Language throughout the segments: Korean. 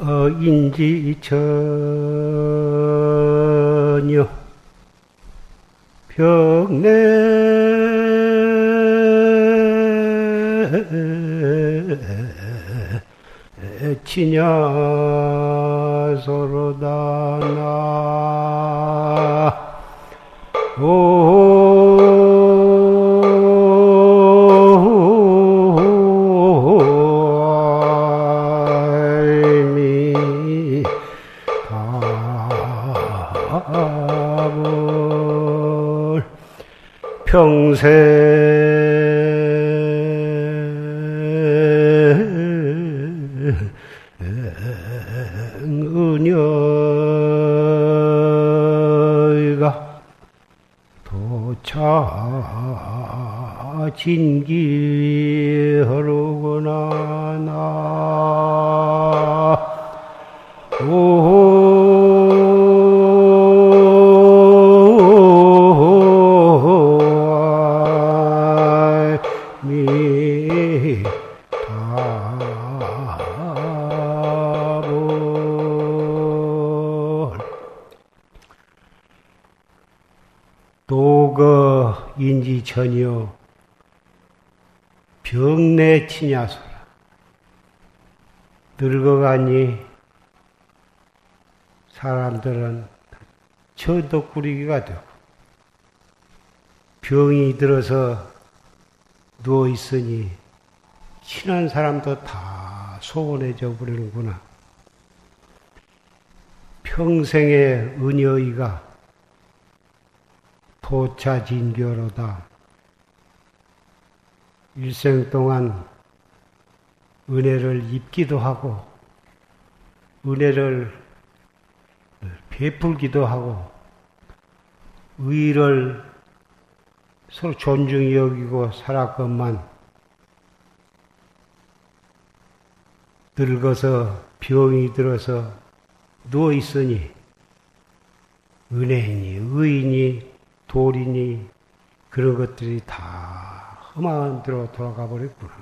어, 인지천여 병내 치냐 서로다 나 평생 진기하로구나 나. 도거 인지천이요 병내 치냐소라. 늙어가니 사람들은 저덕구리기가 되고 병이 들어서 누워 있으니 친한 사람도 다 소원해져 버리는구나. 평생의 은여이가 도차진교로다. 일생 동안 은혜를 입기도 하고, 은혜를 베풀기도 하고, 의를 서로 존중히 여기고 살았건만, 늙어서 병이 들어서 누워 있으니, 은혜이니, 의인이, 돌이니, 그런 것들이 다 데로 돌아가 버렸구나.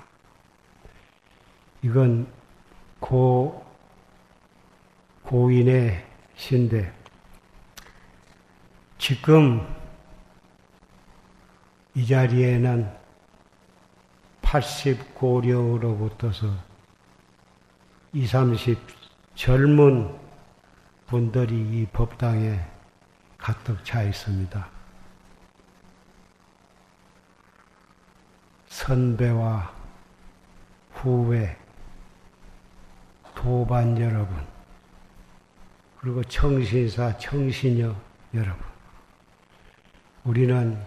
이건 고, 고인의 신데, 지금 이 자리에는 80고령으로부터서 20, 30 젊은 분들이 이 법당에 가득 차 있습니다. 선배와 후배, 도반 여러분, 그리고 청신사, 청신녀 여러분. 우리는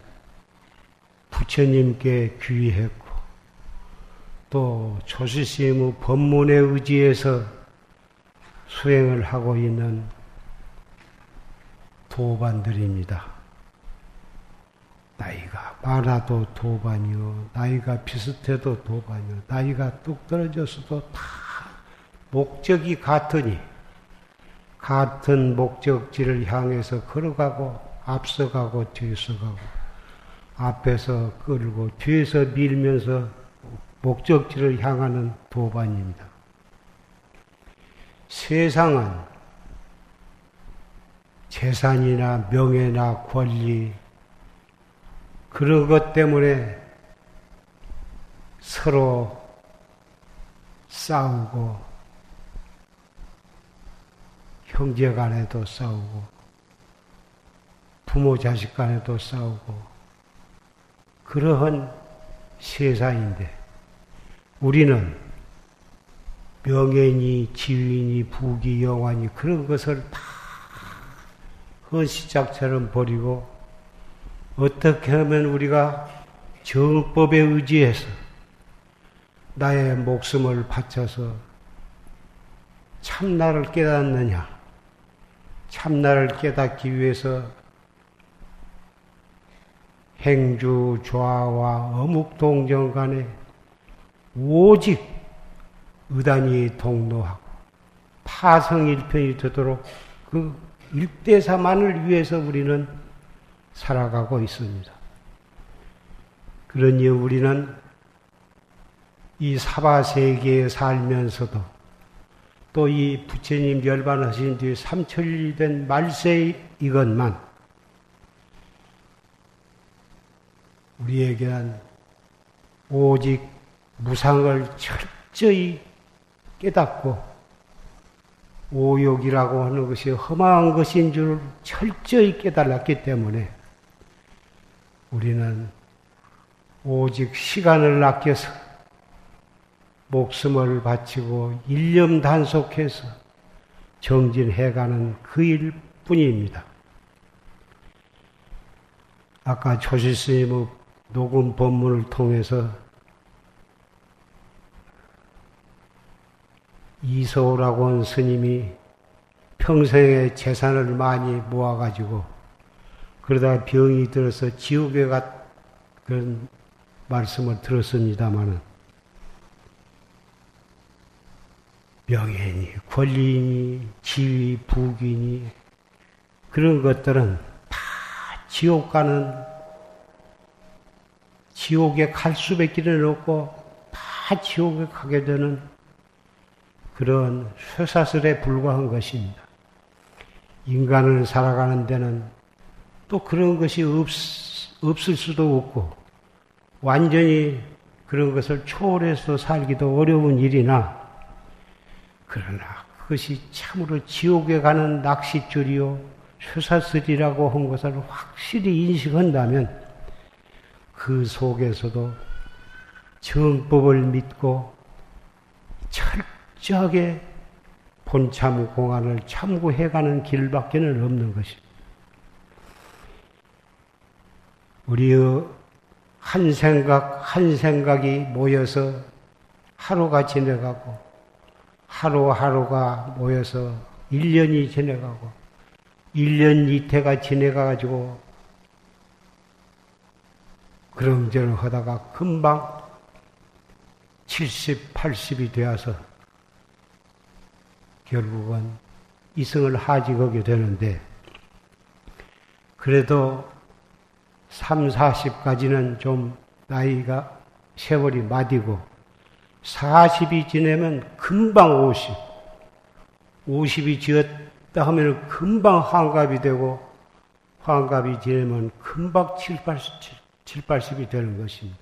부처님께 귀했고, 또 조실스님의 법문에 의지해서 수행을 하고 있는 도반들입니다. 나이가 많아도 도반이요. 나이가 비슷해도 도반이요. 나이가 뚝 떨어졌어도 다 목적이 같으니 같은 목적지를 향해서 걸어가고 앞서가고 뒤서가고 앞에서 끌고 뒤에서 밀면서 목적지를 향하는 도반입니다. 세상은 재산이나 명예나 권리 그런 것 때문에 서로 싸우고 형제 간에도 싸우고 부모 자식 간에도 싸우고 그러한 세상인데 우리는 명예니 지위니 부귀 영화니 그런 것을 다 헌시작처럼 버리고 어떻게 하면 우리가 정법에 의지해서 나의 목숨을 바쳐서 참나를 깨닫느냐? 참나를 깨닫기 위해서 행주 좌와 어묵 동정 간에 오직 의단이 동로하고 파성일편이 되도록 그 일대사만을 위해서 우리는 살아가고 있습니다. 그러니 우리는 이 사바 세계에 살면서도 또 이 부처님 열반하신 뒤에 삼천리 된 말세 이것만 우리에게는 오직 무상을 철저히 깨닫고 오욕이라고 하는 것이 험한 것인 줄 철저히 깨달았기 때문에 우리는 오직 시간을 아껴서 목숨을 바치고 일념 단속해서 정진해가는 그 일뿐입니다. 아까 조실스님의 녹음 법문을 통해서 이소라고 하는 스님이 평생의 재산을 많이 모아가지고 그러다 병이 들어서 지옥에 가 그런 말씀을 들었습니다마는 명예니 권리니 지위 부귀니 그런 것들은 다 지옥 가는 지옥에 갈 수밖에 없고 다 지옥에 가게 되는 그런 쇠사슬에 불과한 것입니다. 인간을 살아가는 데는 또 그런 것이 없, 없을 수도 없고, 완전히 그런 것을 초월해서 살기도 어려운 일이나, 그러나 그것이 참으로 지옥에 가는 낚싯줄이요, 쇠사슬이라고 한 것을 확실히 인식한다면, 그 속에서도 정법을 믿고 철 철저하게 본참 공안을 참고해가는 길밖에는 없는 것입니다. 우리의 한 생각, 한 생각이 모여서 하루가 지내가고, 하루하루가 모여서 1년이 지내가고, 1년 이태가 지내가지고, 그런저런 하다가 금방 70, 80이 되어서 결국은 이승을 하직하게 되는데, 그래도 3, 40까지는 좀 나이가 세월이 맞이고, 40이 지내면 금방 50, 50이 지었다 하면 금방 환갑이 되고, 환갑이 지내면 금방 7, 80, 7, 80이 되는 것입니다.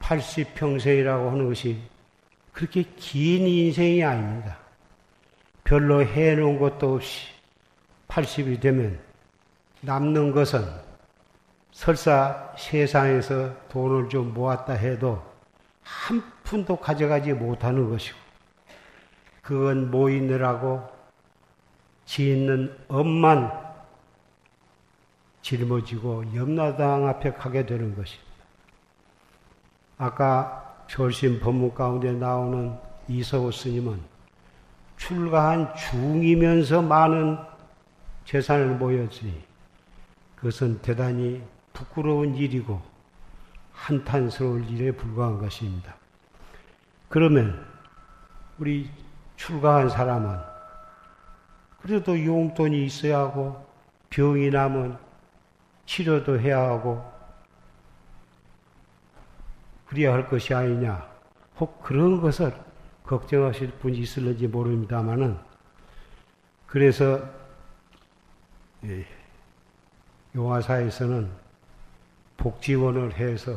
80평생이라고 하는 것이 그렇게 긴 인생이 아닙니다. 별로 해놓은 것도 없이 80이 되면 남는 것은 설사 세상에서 돈을 좀 모았다 해도 한 푼도 가져가지 못하는 것이고 그건 모이느라고 짓는 업만 짊어지고 염라당 앞에 가게 되는 것입니다. 아까 절심 법문 가운데 나오는 이서호 스님은 출가한 중이면서 많은 재산을 모였으니 그것은 대단히 부끄러운 일이고 한탄스러울 일에 불과한 것입니다. 그러면 우리 출가한 사람은 그래도 용돈이 있어야 하고 병이 나면 치료도 해야 하고 그래야 할 것이 아니냐. 혹 그런 것을 걱정하실 분이 있을는지 모릅니다만은 그래서 예, 용화사에서는 복지원을 해서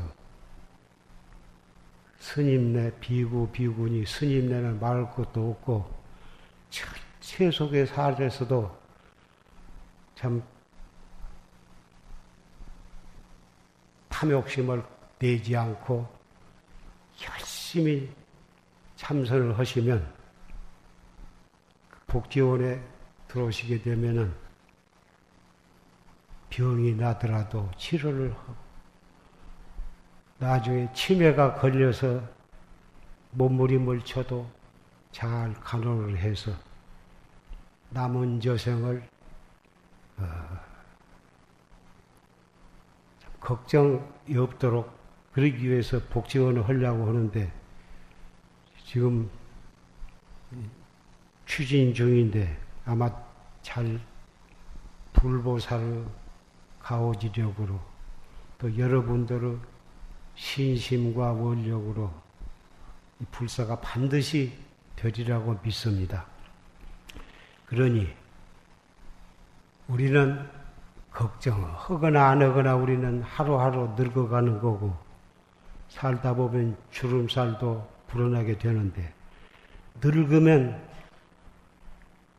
스님네 비구 비구니 스님네는 말할 것도 없고 철 속에 살에서도 참 탐욕심을 내지 않고 열심히 참선을 하시면 복지원에 들어오시게 되면은 병이 나더라도 치료를 하고 나중에 치매가 걸려서 몸부림을 쳐도 잘 간호를 해서 남은 저생을 어, 걱정이 없도록 그러기 위해서 복지원을 하려고 하는데 지금 추진 중인데 아마 잘 불보살의 가오지력으로 또 여러분들의 신심과 원력으로 이 불사가 반드시 되리라고 믿습니다. 그러니 우리는 걱정하거나 안 하거나 우리는 하루하루 늙어가는 거고 살다 보면 주름살도 불어나게 되는데 늙으면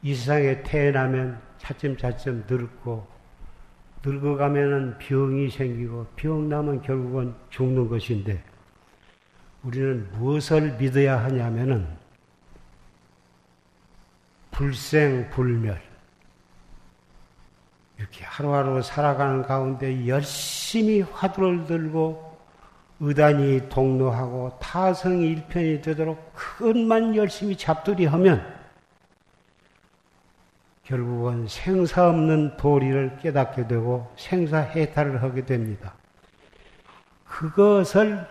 이 세상에 태어나면 차츰차츰 늙고 늙어가면은 병이 생기고 병 나면 결국은 죽는 것인데 우리는 무엇을 믿어야 하냐면은 불생불멸. 이렇게 하루하루 살아가는 가운데 열심히 화두를 들고 의단이 동로하고 타성이 일편이 되도록 큰만 열심히 잡두리 하면 결국은 생사 없는 도리를 깨닫게 되고 생사해탈을 하게 됩니다. 그것을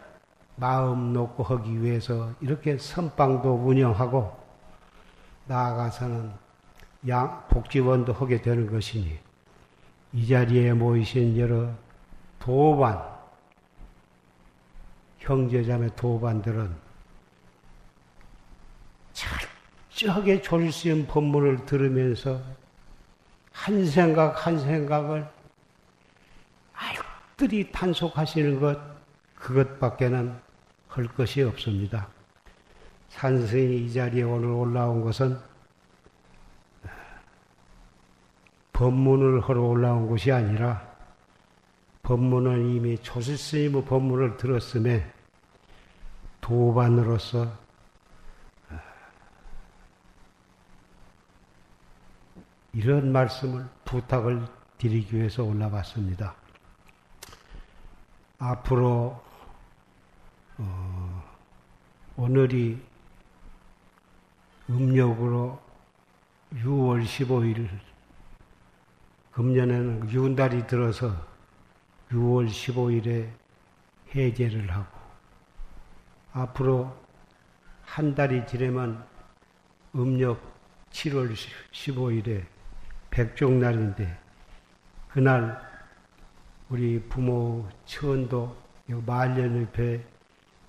마음 놓고 하기 위해서 이렇게 선방도 운영하고 나아가서는 양 복지원도 하게 되는 것이니 이 자리에 모이신 여러 도반 형제자매 도반들은 철저하게 조실스인 법문을 들으면서 한 생각 한 생각을 알뜰히 단속하시는 것 그것밖에는 할 것이 없습니다. 산스이 이 자리에 오늘 올라온 것은 법문을 하러 올라온 것이 아니라 법문은 이미 조실스님의 법문을 들었음에 도반으로서 이런 말씀을 부탁을 드리기 위해서 올라왔습니다. 앞으로 어, 오늘이 음력으로 6월 15일 금년에는 윤달이 들어서 6월 15일에 해제를 하고 앞으로 한 달이 지나면 음력 7월 15일에 백종날인데 그날 우리 부모 천도 말년의배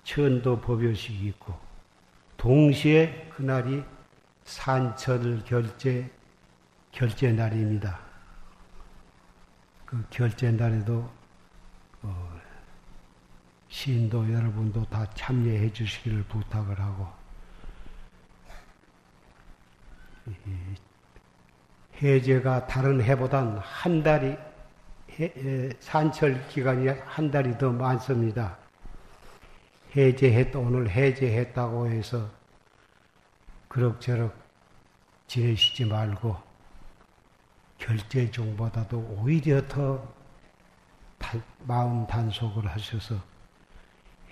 천도 법요식이 있고 동시에 그날이 산철 결제 결제 날입니다. 그 결제 날에도 어, 시인도 여러분도 다 참여해 주시기를 부탁을 하고 해제가 다른 해보단 한 달이 해, 산철 기간이 한 달이 더 많습니다. 해제했 오늘 해제했다고 해서 그럭저럭 지내시지 말고 결제 중보다도 오히려 더 단, 마음 단속을 하셔서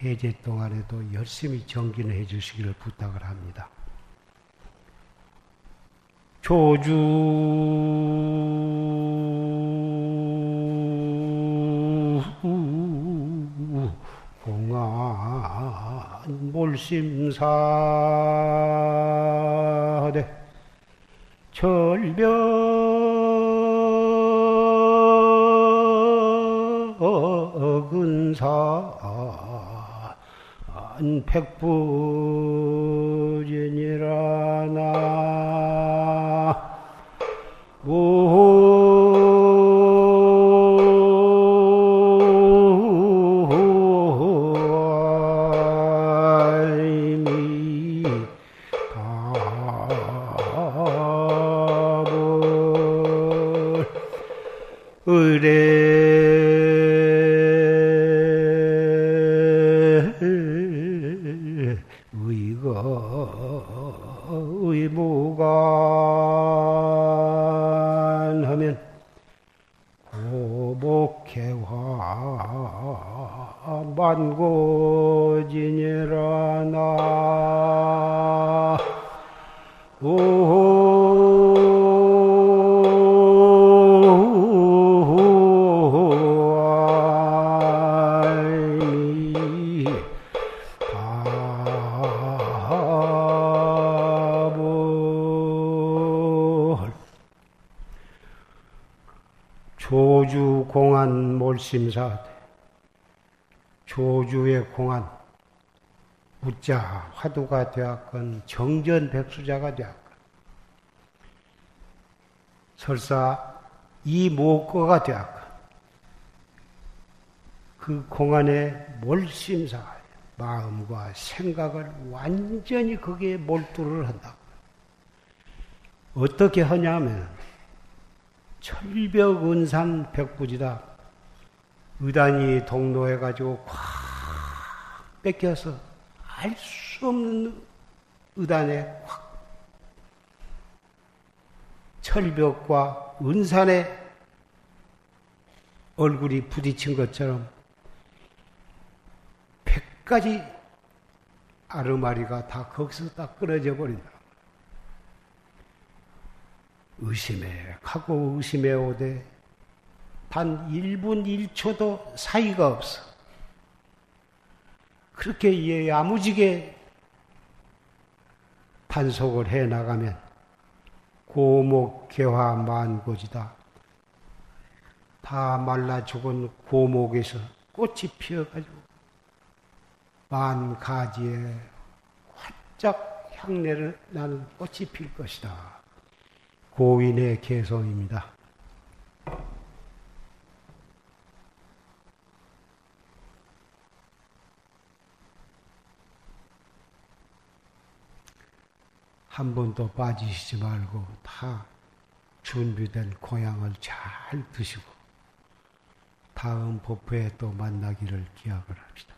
해제 동안에도 열심히 정진을 해 주시기를 부탁을 합니다. 조주. 공안 몰심사대 절벽 근사 백부 Ure. 몰심사 조주의 공안 무자 화두가 되었건 정전 백수자가 되었건 설사 이 목거가 되었건 그 공안에 몰심사 마음과 생각을 완전히 거기에 몰두를 한다. 어떻게 하냐면 철벽 은산 백부지다. 의단이 동로해가지고 콱 뺏겨서 알 수 없는 의단에 확 철벽과 은산에 얼굴이 부딪힌 것처럼 백가지 아르마리가 다 거기서 딱 끊어져 버린다. 의심해 하고 의심해 오되 단 1분 1초도 사이가 없어. 그렇게 야무지게 판속을 해 나가면 고목 개화 만고지다. 다 말라 죽은 고목에서 꽃이 피어가지고 만 가지에 활짝 향내를 나는 꽃이 필 것이다. 고인의 개성입니다. 한 번도 빠지시지 말고 다 준비된 고향을 잘 드시고 다음 법회에 또 만나기를 기약을 합시다.